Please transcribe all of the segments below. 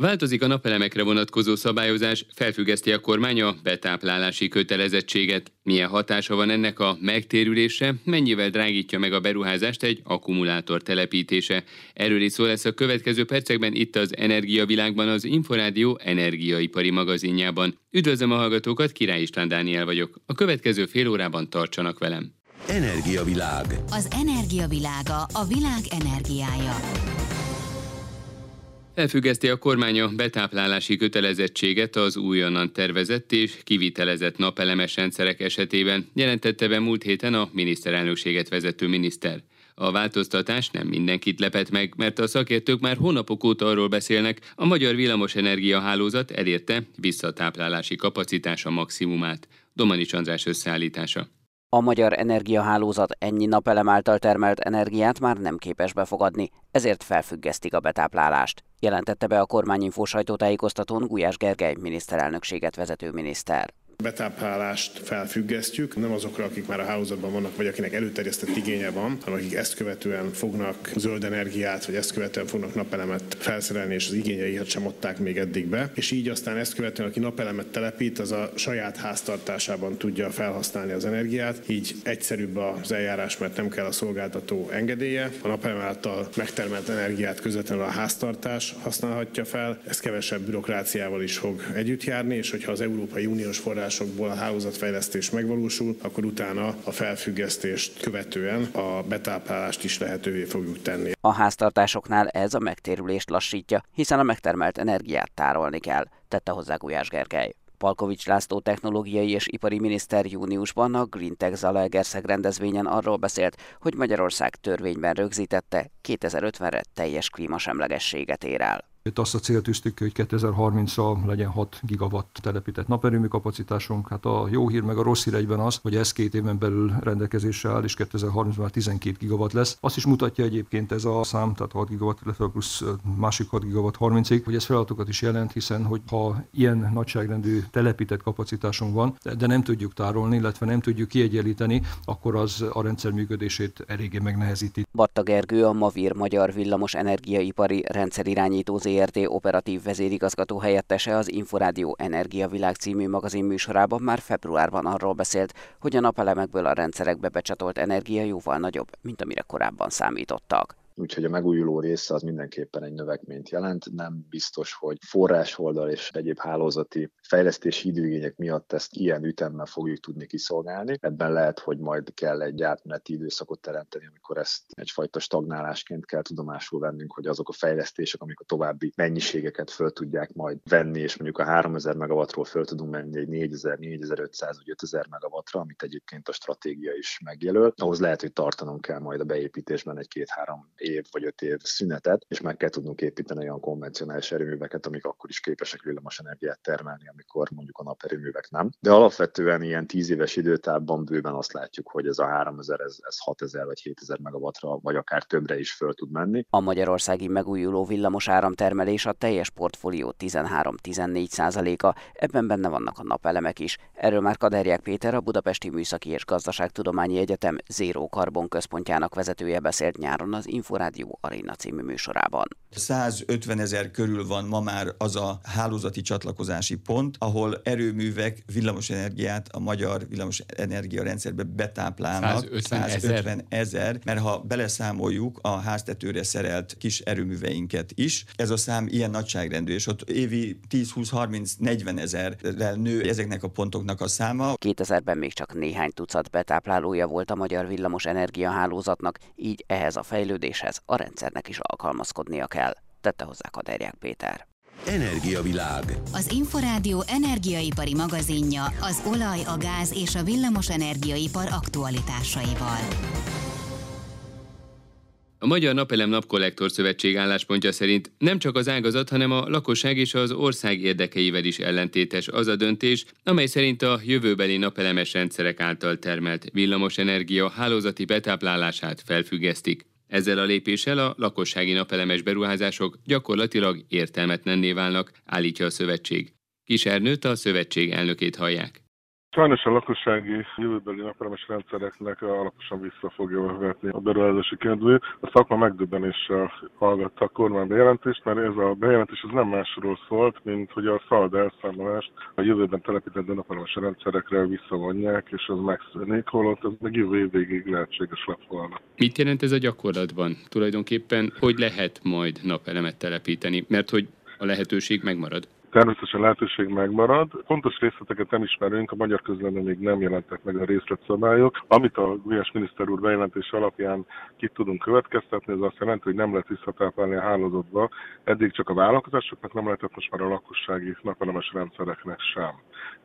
Változik a napelemekre vonatkozó szabályozás, felfüggeszti a kormány a betáplálási kötelezettséget. Milyen hatása van ennek a megtérülésre, mennyivel drágítja meg a beruházást egy akkumulátor telepítése? Erről is szó lesz a következő percekben itt az Energiavilágban, az Inforádió energiaipari magazinjában. Üdvözlöm a hallgatókat, Király István Dániel vagyok. A következő fél órában tartsanak velem. Energiavilág. Az energiavilága a világ energiája. Elfüggeszti a kormány a betáplálási kötelezettséget az újonnan tervezett és kivitelezett napelemes rendszerek esetében, jelentette be múlt héten a miniszterelnökséget vezető miniszter. A változtatás nem mindenkit lepett meg, mert a szakértők már hónapok óta arról beszélnek, a magyar villamosenergia hálózat elérte visszatáplálási kapacitása maximumát. Domanics András összeállítása. A magyar energiahálózat ennyi napelem által termelt energiát már nem képes befogadni, ezért felfüggesztik a betáplálást, jelentette be a kormányinfó sajtótájékoztatón Gulyás Gergely miniszterelnökséget vezető miniszter betáplálást felfüggesztjük, nem azokra, akik már a hálózatban vannak, vagy akinek előterjesztett igénye van, hanem akik ezt követően fognak zöld energiát, vagy ezt követően fognak napelemet felszerelni, és az igényeiket sem adták még eddig be. És így aztán ezt követően, aki napelemet telepít, az a saját háztartásában tudja felhasználni az energiát. Így egyszerűbb az eljárás, mert nem kell a szolgáltató engedélye. A napelem által megtermelt energiát közvetlenül a háztartás használhatja fel. Ez kevesebb bürokráciával is fog együtt járni, és hogyha az Európai Uniós forrás forrásokból a hálózatfejlesztés megvalósul, akkor utána a felfüggesztést követően a betáplálást is lehetővé fogjuk tenni. A háztartásoknál ez a megtérülést lassítja, hiszen a megtermelt energiát tárolni kell, tette hozzá Gulyás Gergely. Palkovics László technológiai és ipari miniszter júniusban a Green Tech Zalaegerszeg rendezvényen arról beszélt, hogy Magyarország törvényben rögzítette 2050-re teljes klímasemlegességet ér el. Itt azt a célt tűztük ki, hogy 2030-ra legyen 6 gigawatt telepített naperőmű kapacitásunk. Hát a jó hír meg a rossz hír egyben az, hogy ez két éven belül rendelkezésre áll, és 2030-ban már 12 gigawatt lesz. Azt is mutatja egyébként ez a szám, tehát 6 gigawatt, illetve plusz másik 6 gigawatt 30-ig, hogy ez feladatokat is jelent, hiszen hogy ha ilyen nagyságrendű telepített kapacitásunk van, de nem tudjuk tárolni, illetve nem tudjuk kiegyenlíteni, akkor az a rendszer működését eléggé megnehezíti. Batta Gergő a Mavir Magyar Villamos Energiaipari Rendszerirányító ZRT operatív vezérigazgató helyettese az Inforádió Energiavilág című magazin műsorában már februárban arról beszélt, hogy a napelemekből a rendszerekbe becsatolt energia jóval nagyobb, mint amire korábban számítottak úgyhogy a megújuló része az mindenképpen egy növekményt jelent. Nem biztos, hogy forrásoldal és egyéb hálózati fejlesztési időigények miatt ezt ilyen ütemmel fogjuk tudni kiszolgálni. Ebben lehet, hogy majd kell egy átmeneti időszakot teremteni, amikor ezt egyfajta stagnálásként kell tudomásul vennünk, hogy azok a fejlesztések, amik a további mennyiségeket föl tudják majd venni, és mondjuk a 3000 megawattról föl tudunk menni egy 4000, 4500 vagy 5000 megawattra, amit egyébként a stratégia is megjelöl. Ahhoz lehet, hogy tartanunk kell majd a beépítésben egy két-három év vagy öt év szünetet, és meg kell tudnunk építeni olyan konvencionális erőműveket, amik akkor is képesek villamos energiát termelni, amikor mondjuk a naperőművek nem. De alapvetően ilyen tíz éves időtávban bőven azt látjuk, hogy ez a 3000, ez, ez 6000 vagy 7000 megawattra, vagy akár többre is föl tud menni. A magyarországi megújuló villamos áramtermelés a teljes portfólió 13-14 százaléka, ebben benne vannak a napelemek is. Erről már Kaderják Péter, a Budapesti Műszaki és Gazdaságtudományi Egyetem Zéró Karbon központjának vezetője beszélt nyáron az Info Rádió Arena című műsorában. 150 ezer körül van ma már az a hálózati csatlakozási pont, ahol erőművek villamosenergiát a magyar villamosenergia rendszerbe betáplálnak. 150, 150 ezer, mert ha beleszámoljuk a háztetőre szerelt kis erőműveinket is, ez a szám ilyen nagyságrendű, és ott évi 10-20-30-40 ezerrel nő ezeknek a pontoknak a száma. 2000-ben még csak néhány tucat betáplálója volt a magyar villamos energiahálózatnak, így ehhez a fejlődéshez a rendszernek is alkalmazkodnia kell, tette hozzá Kaderják Péter. Energiavilág. Az Inforádió energiaipari magazinja az olaj, a gáz és a villamos energiaipar aktualitásaival. A Magyar Napelem Napkollektor Szövetség álláspontja szerint nem csak az ágazat, hanem a lakosság és az ország érdekeivel is ellentétes az a döntés, amely szerint a jövőbeli napelemes rendszerek által termelt villamosenergia hálózati betáplálását felfüggesztik. Ezzel a lépéssel a lakossági napelemes beruházások gyakorlatilag értelmetlenné válnak, állítja a szövetség. Kis Ernőt a szövetség elnökét hallják. Sajnos a lakossági jövőbeli napelemes rendszereknek alaposan vissza fogja vetni a beruházási kedvét. A szakma megdöbbenéssel hallgatta a kormány bejelentést, mert ez a bejelentés az nem másról szólt, mint hogy a szald elszámolást a jövőben telepített napelemes rendszerekre visszavonják, és az megszűnik, holott ez meg jövő év végig lehetséges lett volna. Mit jelent ez a gyakorlatban? Tulajdonképpen hogy lehet majd napelemet telepíteni? Mert hogy a lehetőség megmarad. Természetesen lehetőség megmarad. Pontos részleteket nem ismerünk, a magyar közlemben még nem jelentek meg a részletszabályok. Amit a Gulyás miniszter úr bejelentés alapján ki tudunk következtetni, ez azt jelenti, hogy nem lehet visszatáplálni a hálózatba. Eddig csak a vállalkozásoknak nem lehetett, most már a lakossági napelemes rendszereknek sem.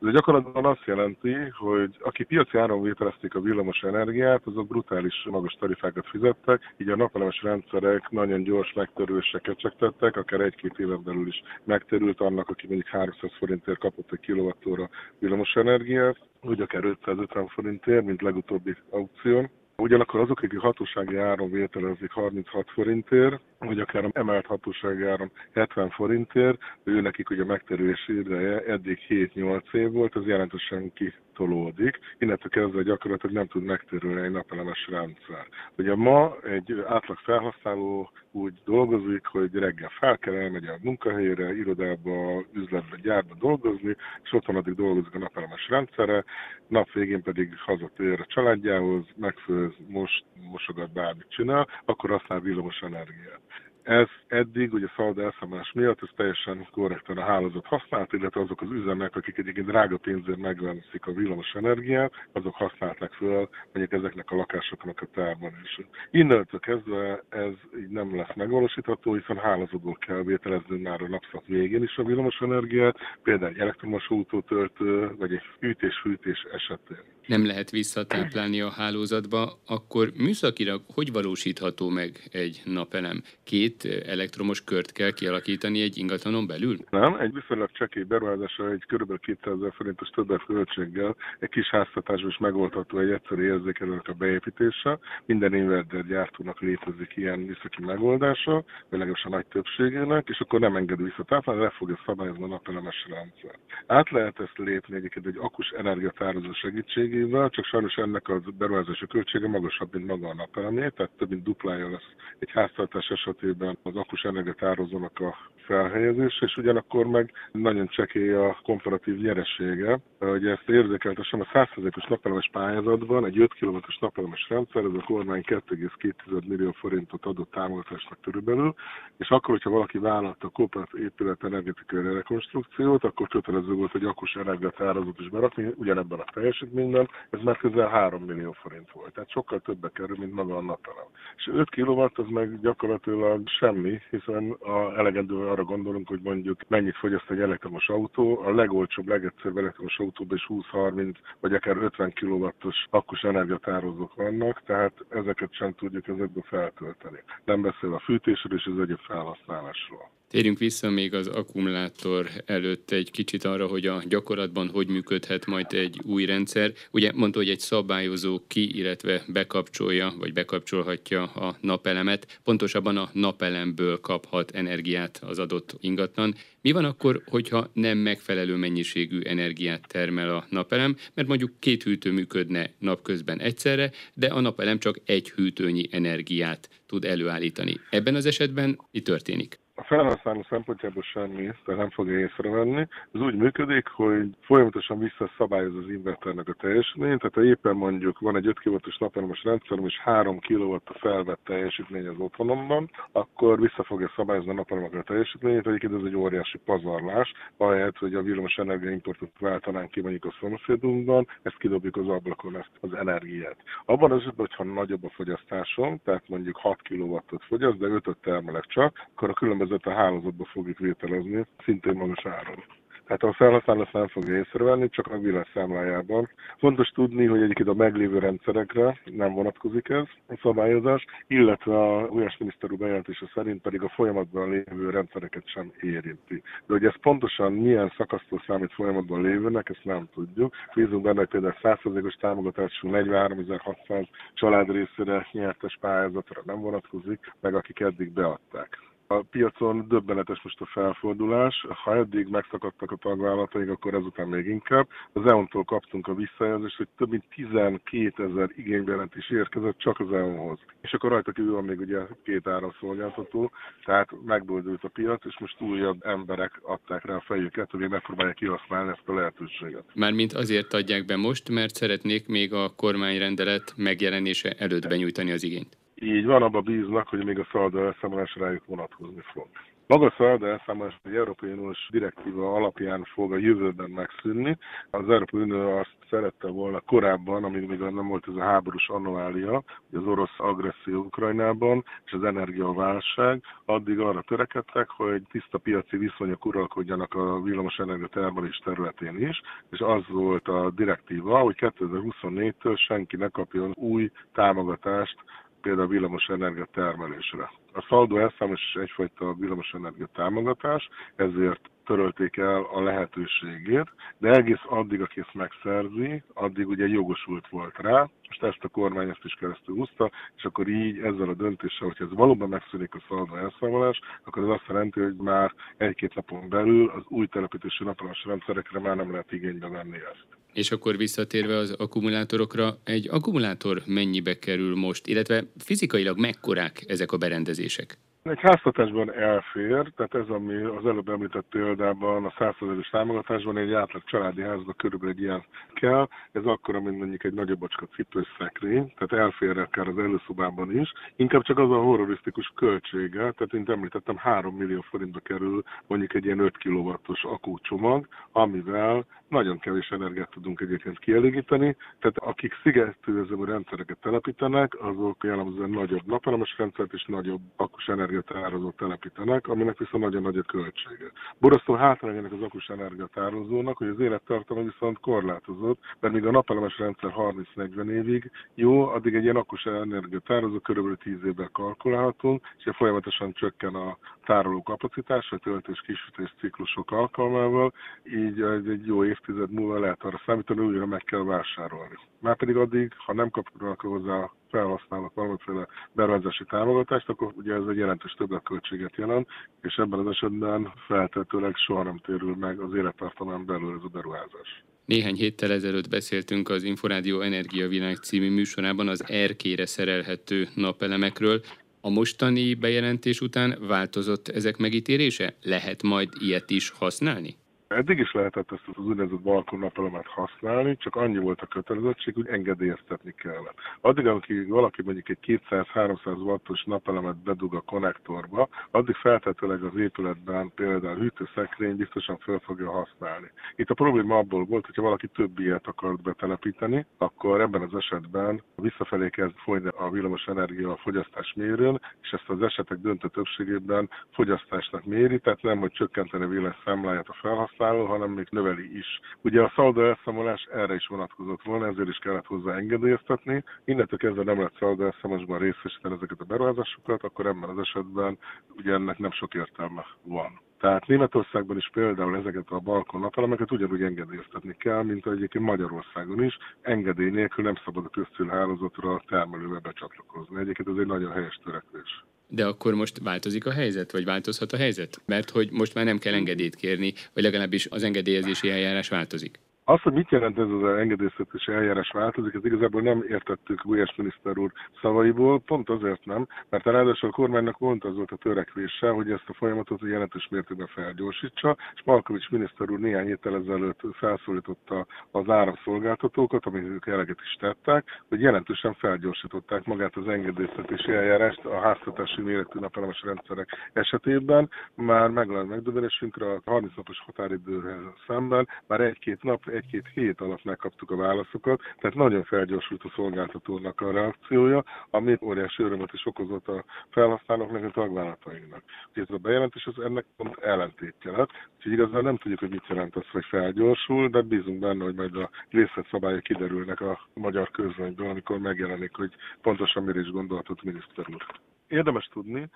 Ez gyakorlatban azt jelenti, hogy aki piaci áron vételezték a villamos energiát, azok brutális magas tarifákat fizettek, így a napelemes rendszerek nagyon gyors megtörülésre kecsegtettek, akár egy-két éven belül is megterült annak, aki mondjuk 300 forintért kapott egy kilovattóra villamos energiát, vagy akár 550 forintért, mint legutóbbi aukción. Ugyanakkor azok, akik hatósági áron vételezik 36 forintért, vagy akár emelt hatósági áron 70 forintért, ő nekik ugye megterülési ideje eddig 7-8 év volt, ez jelentősen kitolódik. Innentől kezdve gyakorlatilag nem tud megtérülni egy napelemes rendszer. Ugye ma egy átlag felhasználó úgy dolgozik, hogy reggel fel kell elmegy a munkahelyére, irodába, üzletbe, gyárba dolgozni, és otthon addig dolgozik a napelemes rendszere, nap végén pedig hazatér a családjához, megfőz, most mosogat, bármit csinál, akkor használ villamos energiát. Ez eddig, ugye szalad elszámolás miatt, ez teljesen korrektan a hálózat használt, illetve azok az üzemek, akik egyébként drága pénzért megveszik a villamos energiát, azok használták föl mondjuk ezeknek a lakásoknak a termelését. Innentől kezdve ez így nem lesz megvalósítható, hiszen hálózatból kell vételezni már a napszak végén is a villamos energiát, például egy elektromos autótöltő, vagy egy fűtés-fűtés esetén. Nem lehet visszatáplálni a hálózatba, akkor műszakilag hogy valósítható meg egy napelem? Két elektromos kört kell kialakítani egy ingatlanon belül? Nem, egy viszonylag csekély beruházása egy kb. 200 ezer forintos többet költséggel egy kis háztatásban is megoldható egy egyszerű érzékelőnek a beépítése. Minden inverter gyártónak létezik ilyen műszaki megoldása, vagy legalábbis a nagy többségének, és akkor nem enged visszatáplálni, le fogja szabályozni a napelemes rendszer. Át lehet ezt lépni egyébként egy akus energiatározó segítségével, csak sajnos ennek a beruházási költsége magasabb, mint maga a napelemé, tehát több mint duplája lesz egy háztartás esetében az akus energiatározónak a felhelyezése, és ugyanakkor meg nagyon csekély a komparatív nyeressége. Ugye ezt érzékeltessem, a 100%-os napelemes pályázatban egy 5 km-os napelemes rendszer, ez a kormány 2,2 millió forintot adott támogatásnak körülbelül, és akkor, hogyha valaki vállalta a kooperatív épület energetikai rekonstrukciót, akkor kötelező volt egy akus energiatározót is berakni, ugyanebben a teljesítményben, ez már közel 3 millió forint volt, tehát sokkal többe kerül, mint maga a napelem. És 5 kW az meg gyakorlatilag semmi, hiszen a elegendő arra gondolunk, hogy mondjuk mennyit fogyaszt egy elektromos autó. A legolcsóbb, legegyszerűbb elektromos autóban is 20-30 vagy akár 50 kW-os akkus energiatározók vannak, tehát ezeket sem tudjuk ezekből feltölteni. Nem beszél a fűtésről és az egyéb felhasználásról. Térjünk vissza még az akkumulátor előtt egy kicsit arra, hogy a gyakorlatban hogy működhet majd egy új rendszer. Ugye mondta, hogy egy szabályozó ki, illetve bekapcsolja, vagy bekapcsolhatja a napelemet. Pontosabban a napelemből kaphat energiát az adott ingatlan. Mi van akkor, hogyha nem megfelelő mennyiségű energiát termel a napelem, mert mondjuk két hűtő működne napközben egyszerre, de a napelem csak egy hűtőnyi energiát tud előállítani. Ebben az esetben mi történik? A felhasználó szempontjából semmi, tehát nem fogja észrevenni. Ez úgy működik, hogy folyamatosan visszaszabályoz az inverternek a teljesítményt, tehát ha éppen mondjuk van egy 5 kW-os napelemes rendszerem, és 3 kW a felvett teljesítmény az otthonomban, akkor vissza fogja szabályozni a napelemek a teljesítményét, egyébként ez egy óriási pazarlás, ahelyett, hogy a villamos energiaimportot váltanánk ki mondjuk a szomszédunkban, ezt kidobjuk az ablakon ezt az energiát. Abban az esetben, hogyha nagyobb a fogyasztásom, tehát mondjuk 6 kW-ot fogyaszt, de 5-öt termelek csak, akkor a különböző a hálózatba fogjuk vételezni, szintén magas áron. Tehát a felhasználó ezt nem fogja észrevenni, csak a villany számlájában. Fontos tudni, hogy egyébként a meglévő rendszerekre nem vonatkozik ez a szabályozás, illetve a Újás miniszter úr bejelentése szerint pedig a folyamatban lévő rendszereket sem érinti. De hogy ez pontosan milyen szakasztól számít folyamatban lévőnek, ezt nem tudjuk. Bízunk benne, hogy például 100%-os támogatású 43.600 család részére nyertes pályázatra nem vonatkozik, meg akik eddig beadták. A piacon döbbenetes most a felfordulás. Ha eddig megszakadtak a tagvállalataink, akkor ezután még inkább. Az EON-tól kaptunk a visszajelzést, hogy több mint 12 ezer igénybejelentés érkezett csak az EON-hoz. És akkor rajta kívül van még ugye két áramszolgáltató, tehát megboldult a piac, és most újabb emberek adták rá a fejüket, hogy megpróbálják kihasználni ezt a lehetőséget. Mármint azért adják be most, mert szeretnék még a kormányrendelet megjelenése előtt benyújtani az igényt. Így van, abba bíznak, hogy még a szalda elszámolás rájuk vonatkozni fog. Maga a szalda elszámolás egy Európai Uniós direktíva alapján fog a jövőben megszűnni. Az Európai Unió azt szerette volna korábban, amíg még nem volt ez a háborús anomália, hogy az orosz agresszió Ukrajnában és az energiaválság, addig arra törekedtek, hogy tiszta piaci viszonyok uralkodjanak a villamos termelés területén is, és az volt a direktíva, hogy 2024-től senki ne kapjon új támogatást például villamos energia termelésre. A szaldó elszámolás is egyfajta villamos energia támogatás, ezért törölték el a lehetőségét, de egész addig, aki ezt megszerzi, addig ugye jogosult volt rá, most ezt a kormány ezt is keresztül húzta, és akkor így ezzel a döntéssel, hogyha ez valóban megszűnik a szaldó elszámolás, akkor ez azt jelenti, hogy már egy-két napon belül az új telepítési napalmas rendszerekre már nem lehet igénybe venni ezt. És akkor visszatérve az akkumulátorokra, egy akkumulátor mennyibe kerül most, illetve fizikailag mekkorák ezek a berendezések? Egy háztatásban elfér, tehát ez, ami az előbb említett példában a 100 ezeres támogatásban egy átlag családi házba körülbelül egy ilyen kell. Ez akkor, mint mondjuk egy nagyobb bocska cipős szekrény, tehát elfér akár az előszobában is. Inkább csak az a horrorisztikus költsége, tehát mint említettem, 3 millió forintba kerül mondjuk egy ilyen 5 kW-os akúcsomag, amivel nagyon kevés energiát tudunk egyébként kielégíteni, tehát akik szigetőző rendszereket telepítenek, azok jellemzően nagyobb napelemes rendszert és nagyobb akus energiatározót telepítenek, aminek viszont nagyon nagy a költsége. Borasztó hátrányanak az akus energiatározónak, hogy az élettartama viszont korlátozott, mert míg a napelemes rendszer 30-40 évig jó, addig egy ilyen akus energiatározó körülbelül 10 évvel kalkulálhatunk, és folyamatosan csökken a tároló kapacitás, a töltés kisütés ciklusok alkalmával, így egy jó évtized múlva lehet arra számítani, hogy újra meg kell vásárolni. Márpedig addig, ha nem kapnak hozzá felhasználnak valamiféle beruházási támogatást, akkor ugye ez egy jelentős többletköltséget jelent, és ebben az esetben feltetőleg soha nem térül meg az élettartamán belül ez a beruházás. Néhány héttel ezelőtt beszéltünk az Inforádió Energiavilág című műsorában az erkére szerelhető napelemekről. A mostani bejelentés után változott ezek megítélése? Lehet majd ilyet is használni? Eddig is lehetett ezt az úgynevezett balkonnapelemet használni, csak annyi volt a kötelezettség, hogy engedélyeztetni kellett. Addig, amíg valaki mondjuk egy 200-300 wattos napelemet bedug a konnektorba, addig feltetőleg az épületben például hűtőszekrény biztosan fel fogja használni. Itt a probléma abból volt, hogyha valaki több ilyet akart betelepíteni, akkor ebben az esetben visszafelé kezd folyni a villamos energia a fogyasztás mérőn, és ezt az esetek döntő többségében fogyasztásnak méri, tehát nem, hogy csökkenteni a villany számláját a felhasználó, felhasználó, hanem még növeli is. Ugye a szalda elszámolás erre is vonatkozott volna, ezért is kellett hozzá engedélyeztetni. Innentől kezdve nem lehet szalda elszámolásban részesíteni ezeket a beruházásokat, akkor ebben az esetben ugye ennek nem sok értelme van. Tehát Németországban is például ezeket a balkon napelemeket ugyanúgy engedélyeztetni kell, mint egyébként Magyarországon is. Engedély nélkül nem szabad a közcélhálózatra a termelőbe becsatlakozni. Egyébként ez egy nagyon helyes törekvés. De akkor most változik a helyzet, vagy változhat a helyzet? Mert hogy most már nem kell engedélyt kérni, vagy legalábbis az engedélyezési eljárás változik. Az, hogy mit jelent ez az engedélyeztetési eljárás változik, ez igazából nem értettük Gulyás miniszter úr szavaiból, pont azért nem, mert ráadásul a kormánynak volt az volt a törekvése, hogy ezt a folyamatot jelentős mértékben felgyorsítsa, és Malkovics miniszter úr néhány héttel ezelőtt felszólította az áramszolgáltatókat, amit ők eleget is tettek, hogy jelentősen felgyorsították magát az engedélyeztetési eljárást a háztatási méretű napelemes rendszerek esetében. Már megjelent megdöbbenésünkre a 30 napos határidőhez szemben, már egy-két nap egy-két hét alatt megkaptuk a válaszokat, tehát nagyon felgyorsult a szolgáltatónak a reakciója, ami óriási örömet is okozott a felhasználóknak, a tagvállalatainknak. Úgyhogy ez a bejelentés az ennek pont ellentétje lett, úgyhogy igazán nem tudjuk, hogy mit jelent az, hogy felgyorsul, de bízunk benne, hogy majd a részletszabályok kiderülnek a magyar közönyből, amikor megjelenik, hogy pontosan mire is gondolatot miniszter úr. Érdemes tudni,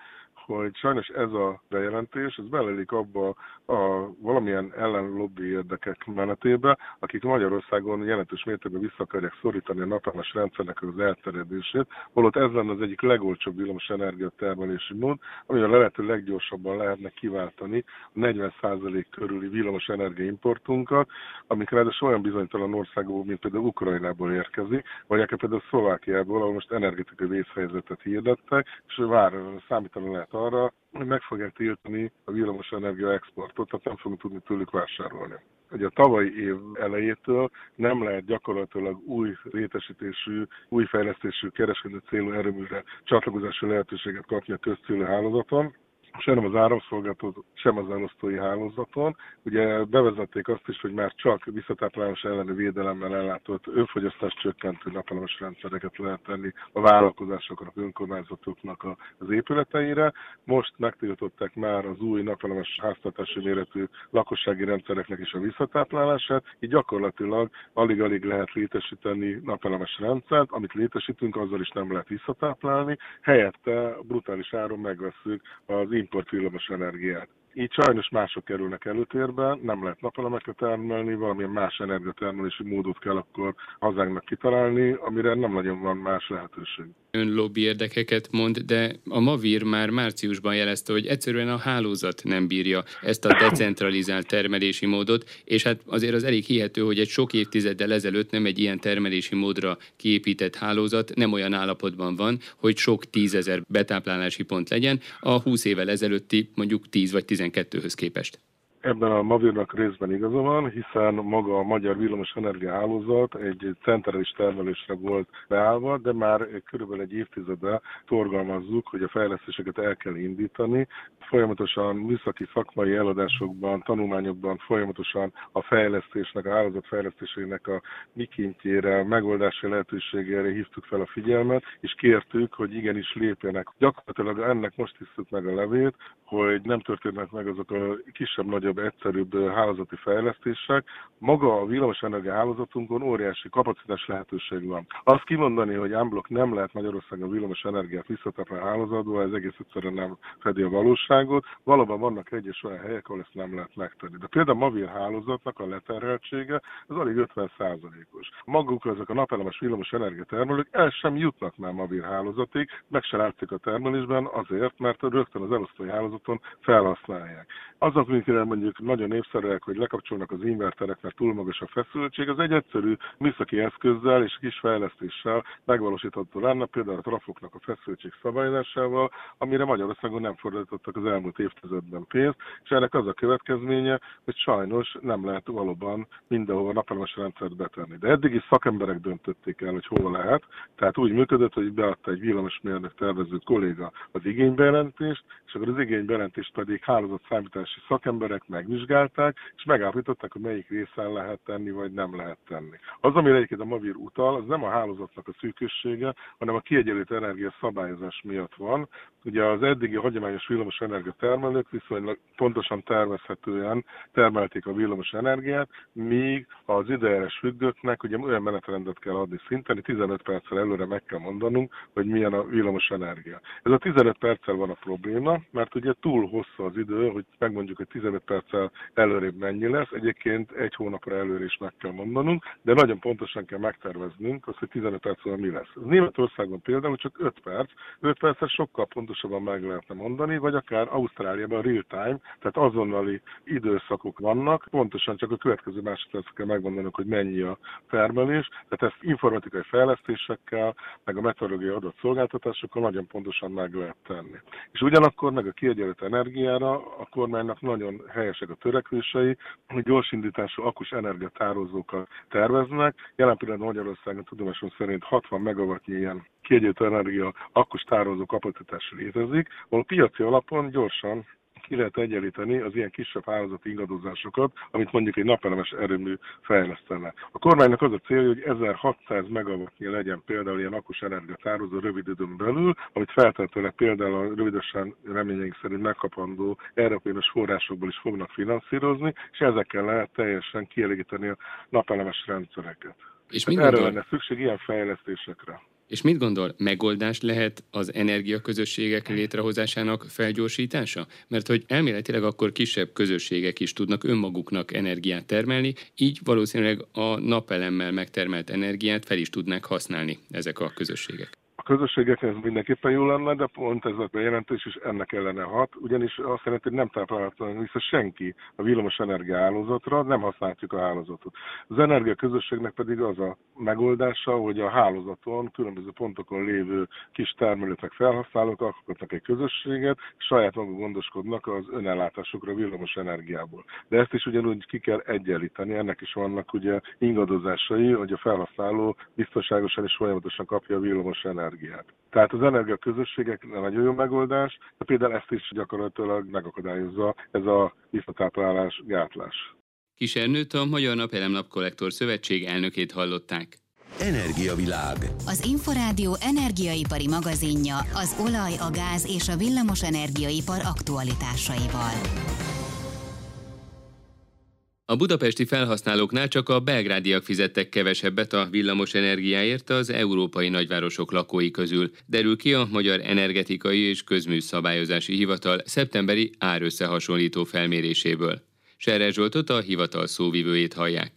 hogy sajnos ez a bejelentés, ez belelik abba a valamilyen ellenlobbi érdekek menetébe, akik Magyarországon jelentős mértékben vissza akarják szorítani a napelmes rendszernek az elterjedését, holott ez lenne az egyik legolcsóbb villamos energiatermelési mód, amivel lehető leggyorsabban lehetne kiváltani a 40% körüli villamos energiaimportunkat, amik ráadásul olyan bizonytalan országból, mint például Ukrajnából érkezik, vagy akár például Szlovákiából, ahol most energetikai vészhelyzetet hirdettek, és vár, számítani lehet arra, hogy meg fogják tiltani a villamos energia exportot, tehát nem fogunk tudni tőlük vásárolni. Ugye a tavalyi év elejétől nem lehet gyakorlatilag új rétesítésű, új fejlesztésű kereskedő célú erőműre csatlakozási lehetőséget kapni a közcélú hálózaton, sem az áramszolgáltató, sem az elosztói hálózaton. Ugye bevezették azt is, hogy már csak visszatáplálás elleni védelemmel ellátott önfogyasztás csökkentő napelemes rendszereket lehet tenni a vállalkozásoknak, önkormányzatoknak az épületeire. Most megtiltották már az új napelemes háztartási méretű lakossági rendszereknek is a visszatáplálását, így gyakorlatilag alig-alig lehet létesíteni napelemes rendszert, amit létesítünk, azzal is nem lehet visszatáplálni, helyette brutális áron megveszünk az import villamos energiát. Így sajnos mások kerülnek előtérbe, nem lehet napelemeket termelni, valamilyen más energiatermelési módot kell akkor hazánknak kitalálni, amire nem nagyon van más lehetőség. Ön lobby érdekeket mond, de a Mavir már márciusban jelezte, hogy egyszerűen a hálózat nem bírja ezt a decentralizált termelési módot, és hát azért az elég hihető, hogy egy sok évtizeddel ezelőtt nem egy ilyen termelési módra kiépített hálózat nem olyan állapotban van, hogy sok tízezer betáplálási pont legyen a 20 évvel ezelőtti mondjuk 10 vagy 12-höz képest. Ebben a Mavirnak részben igaza van, hiszen maga a magyar villamos energiahálózat egy centrális termelésre volt beállva, de már körülbelül egy évtizede torgalmazzuk, hogy a fejlesztéseket el kell indítani. Folyamatosan műszaki szakmai eladásokban, tanulmányokban folyamatosan a fejlesztésnek, a hálózat fejlesztésének a mikintjére, megoldási lehetőségére hívtuk fel a figyelmet, és kértük, hogy igenis lépjenek. Gyakorlatilag ennek most hiszük meg a levét, hogy nem történnek meg azok a kisebb-nagyobb nagyobb, egyszerűbb hálózati fejlesztések. Maga a villamosenergia hálózatunkon óriási kapacitás lehetőség van. Azt kimondani, hogy Amblok nem lehet Magyarországon villamos energiát visszatáplálni a hálózatba, ez egész egyszerűen nem fedi a valóságot. Valóban vannak egyes olyan helyek, ahol ezt nem lehet megtenni. De például a Mavir hálózatnak a leterheltsége az alig 50 os Maguk ezek a napelemes villamos energiatermelők el sem jutnak már Mavir hálózatig, meg se látszik a termelésben azért, mert rögtön az elosztói hálózaton felhasználják. Azok, amikre mondjuk nagyon népszerűek, hogy lekapcsolnak az inverterek, mert túl magas a feszültség, az egy egyszerű műszaki eszközzel és kis fejlesztéssel megvalósítható lenne, például a trafoknak a feszültség szabályozásával, amire Magyarországon nem fordítottak az elmúlt évtizedben pénzt, és ennek az a következménye, hogy sajnos nem lehet valóban mindenhova napelemes rendszert betenni. De eddig is szakemberek döntötték el, hogy hol lehet, tehát úgy működött, hogy beadta egy villamosmérnök tervező kolléga az igénybejelentést, és akkor az igénybejelentést pedig hálózatszámítási szakemberek megvizsgálták, és megállapították, hogy melyik részen lehet tenni, vagy nem lehet tenni. Az, amire egyébként a Mavir utal, az nem a hálózatnak a szűkössége, hanem a kiegyenlítő energia szabályozás miatt van. Ugye az eddigi hagyományos villamos energia termelők viszonylag pontosan tervezhetően termelték a villamos energiát, míg az idejeles függőknek ugye olyan menetrendet kell adni szinteni, 15 perccel előre meg kell mondanunk, hogy milyen a villamos energia. Ez a 15 perccel van a probléma, mert ugye túl hosszú az idő, hogy megmondjuk, hogy 15 perccel előrébb mennyi lesz. Egyébként egy hónapra előre is meg kell mondanunk, de nagyon pontosan kell megterveznünk azt, hogy 15 perc mi lesz. Németországban például csak 5 perc, 5 percet sokkal pontosabban meg lehetne mondani, vagy akár Ausztráliában real time, tehát azonnali időszakok vannak, pontosan csak a következő másodpercekkel megmondanunk, hogy mennyi a termelés, tehát ezt informatikai fejlesztésekkel, meg a meteorológiai adatszolgáltatásokkal nagyon pontosan meg lehet tenni. És ugyanakkor meg a kiegyenlített energiára a kormánynak nagyon helyesek a törekvései, hogy gyorsindítású akus energiatározókat terveznek. Jelen pillanatban Magyarországon tudomásom szerint 60 megawattnyi ilyen kiegyenlítő energia akus tározó kapacitás létezik, ahol piaci alapon gyorsan ki lehet egyenlíteni az ilyen kisebb hálózati ingadozásokat, amit mondjuk egy napelemes erőmű fejlesztene. A kormánynak az a célja, hogy 1600 megawattnyi legyen például ilyen akus energiatározó rövid időn belül, amit feltétlenül például a rövidesen reményeink szerint megkapandó európai forrásokból is fognak finanszírozni, és ezekkel lehet teljesen kielégíteni a napelemes rendszereket. És erre lenne szükség ilyen fejlesztésekre. És mit gondol, megoldás lehet az energiaközösségek létrehozásának felgyorsítása? Mert hogy elméletileg akkor kisebb közösségek is tudnak önmaguknak energiát termelni, így valószínűleg a napelemmel megtermelt energiát fel is tudnák használni ezek a közösségek. A közösségeknek ez mindenképpen jó lenne, de pont ez a bejelentés is ennek ellene hat, ugyanis azt jelenti, hogy nem táplálhatlan vissza senki a villamos energia hálózatra, nem használjuk a hálózatot. Az energia közösségnek pedig az a megoldása, hogy a hálózaton, különböző pontokon lévő kis termelők, felhasználók alkotnak egy közösséget, saját maguk gondoskodnak az önellátásukra villamos energiából. De ezt is ugyanúgy ki kell egyenlíteni, ennek is vannak ugye ingadozásai, hogy a felhasználó biztonságosan és folyamatosan kapja a villamos energiát energiát. Tehát az közösségek nagyon jó megoldás, de például ezt is gyakorlatilag megakadályozza ez a visszatáplálás, gátlás. Kisernőt a Magyar Napelem Napkollektor Szövetség elnökét hallották. Energiavilág. Az Inforádió energiaipari magazinja az olaj, a gáz és a villamos energiaipar aktualitásaival. A budapesti felhasználóknál csak a belgrádiak fizettek kevesebbet a villamos energiáért az európai nagyvárosok lakói közül, derül ki a Magyar Energetikai és Közműszabályozási Hivatal szeptemberi árösszehasonlító felméréséből. Serre Zsoltot a hivatal szóvivőjét hallják.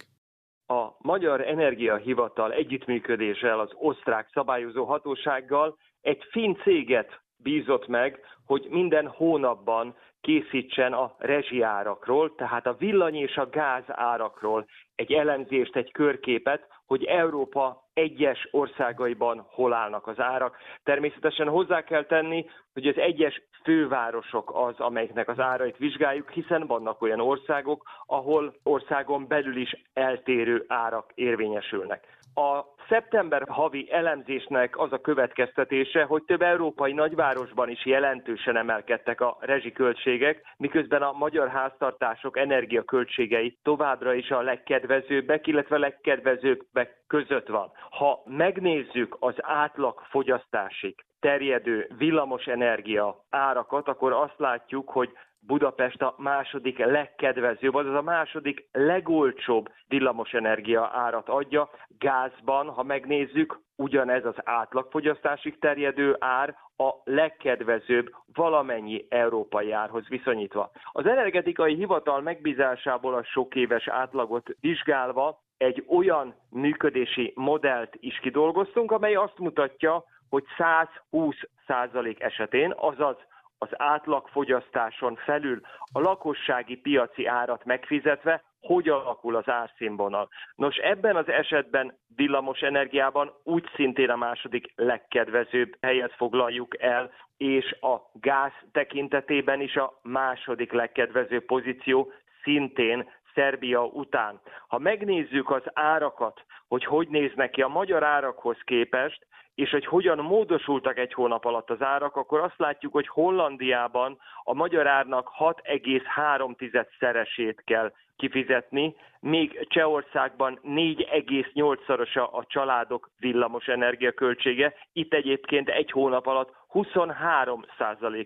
A Magyar Energiahivatal együttműködéssel az osztrák szabályozó hatósággal egy finn céget bízott meg, hogy minden hónapban készítsen a rezsiárakról, tehát a villany és a gáz árakról egy elemzést, egy körképet, hogy Európa egyes országaiban hol állnak az árak. Természetesen hozzá kell tenni, hogy az egyes fővárosok az, amelyeknek az árait vizsgáljuk, hiszen vannak olyan országok, ahol országon belül is eltérő árak érvényesülnek. A szeptember havi elemzésnek az a következtetése, hogy több európai nagyvárosban is jelentősen emelkedtek a rezsiköltségek, miközben a magyar háztartások energiaköltségei továbbra is a legkedvezőbbek, illetve legkedvezőbbek között van. Ha megnézzük az átlag fogyasztásig terjedő villamos energia árakat, akkor azt látjuk, hogy Budapest a második legkedvezőbb, azaz a második legolcsóbb villamosenergia árat adja. Gázban, ha megnézzük, ugyanez az átlagfogyasztásig terjedő ár a legkedvezőbb valamennyi európai árhoz viszonyítva. Az energetikai hivatal megbízásából a sok éves átlagot vizsgálva egy olyan működési modellt is kidolgoztunk, amely azt mutatja, hogy 120 százalék esetén, azaz az átlagfogyasztáson felül a lakossági piaci árat megfizetve, hogy alakul az árszínvonal. Nos, ebben az esetben villamos energiában úgy szintén a második legkedvezőbb helyet foglaljuk el, és a gáz tekintetében is a második legkedvezőbb pozíció szintén Szerbia után. Ha megnézzük az árakat, hogy hogy néznek ki a magyar árakhoz képest, és hogy hogyan módosultak egy hónap alatt az árak, akkor azt látjuk, hogy Hollandiában a magyar árnak 6,3 szeresét kell kifizetni, még Csehországban 4,8-szorosa a családok villamos energiaköltsége. Itt egyébként egy hónap alatt 23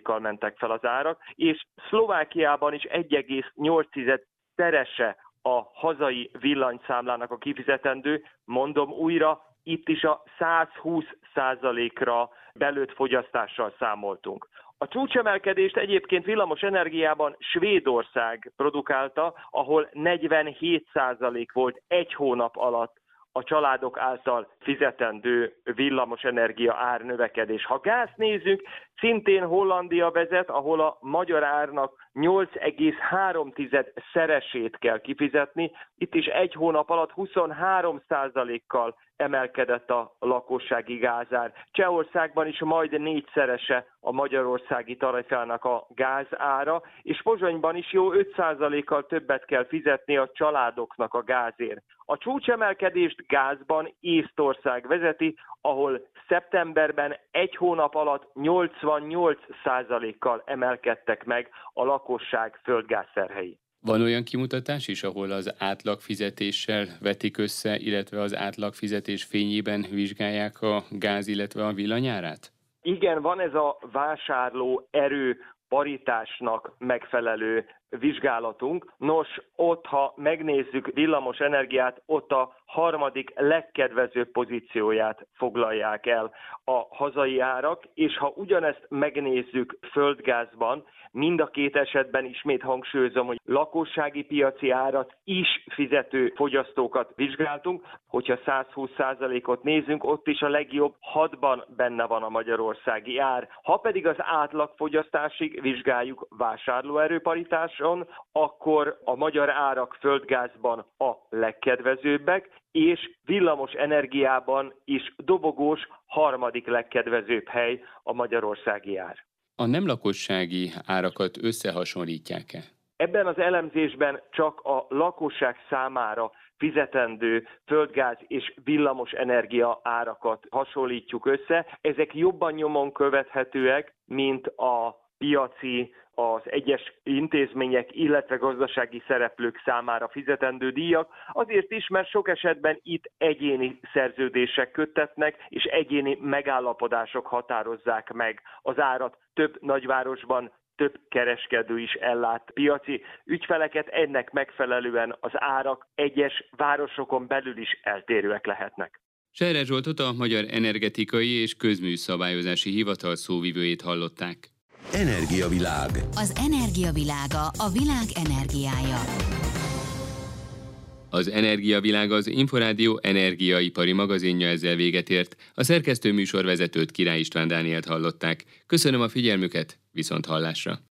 kal mentek fel az árak, és Szlovákiában is 1,8 szerese a hazai villanyszámlának a kifizetendő, mondom újra, itt is a 120 százalékra belőtt fogyasztással számoltunk. A csúcsemelkedést egyébként villamos energiában Svédország produkálta, ahol 47 százalék volt egy hónap alatt a családok által fizetendő villamos energia ár növekedés. Ha gáz nézzük, szintén Hollandia vezet, ahol a magyar árnak 8,3 szeresét kell kifizetni. Itt is egy hónap alatt 23% kal emelkedett a lakossági gázár. Csehországban is majd négyszerese a magyarországi tarifának a gázára, és Pozsonyban is jó 5%-kal többet kell fizetni a családoknak a gázért. A csúcsemelkedést gázban Észtország vezeti, ahol szeptemberben egy hónap alatt 88%-kal emelkedtek meg a lakosság földgázszerhei. Van olyan kimutatás is, ahol az átlagfizetéssel vetik össze, illetve az átlagfizetés fényében vizsgálják a gáz, illetve a villanyárát? Igen, van ez a vásárló erő paritásnak megfelelő vizsgálatunk. Nos, ott, ha megnézzük villamos energiát, ott a harmadik legkedvezőbb pozícióját foglalják el a hazai árak, és ha ugyanezt megnézzük földgázban, mind a két esetben ismét hangsúlyozom, hogy lakossági piaci árat is fizető fogyasztókat vizsgáltunk. Hogyha 120%-ot nézünk, ott is a legjobb hatban benne van a magyarországi ár. Ha pedig az átlagfogyasztásig vizsgáljuk vásárlóerőparitáson, akkor a magyar árak földgázban a legkedvezőbbek, és villamos energiában is dobogós harmadik legkedvezőbb hely a magyarországi ár. A nem lakossági árakat összehasonlítják-e? Ebben az elemzésben csak a lakosság számára fizetendő földgáz és villamos energia árakat hasonlítjuk össze. Ezek jobban nyomon követhetőek, mint a piaci az egyes intézmények, illetve gazdasági szereplők számára fizetendő díjak, azért is, mert sok esetben itt egyéni szerződések köttetnek, és egyéni megállapodások határozzák meg az árat. Több nagyvárosban több kereskedő is ellát piaci ügyfeleket, ennek megfelelően az árak egyes városokon belül is eltérőek lehetnek. Serre Zsoltot a Magyar Energetikai és Közműszabályozási Hivatal szóvivőjét hallották. Energiavilág. Az energiavilága a világ energiája. Az Energiavilág az Inforádió energiaipari magazinja ezzel véget ért. A szerkesztő műsorvezetőt Király István Dánielt hallották. Köszönöm a figyelmüket, viszont hallásra.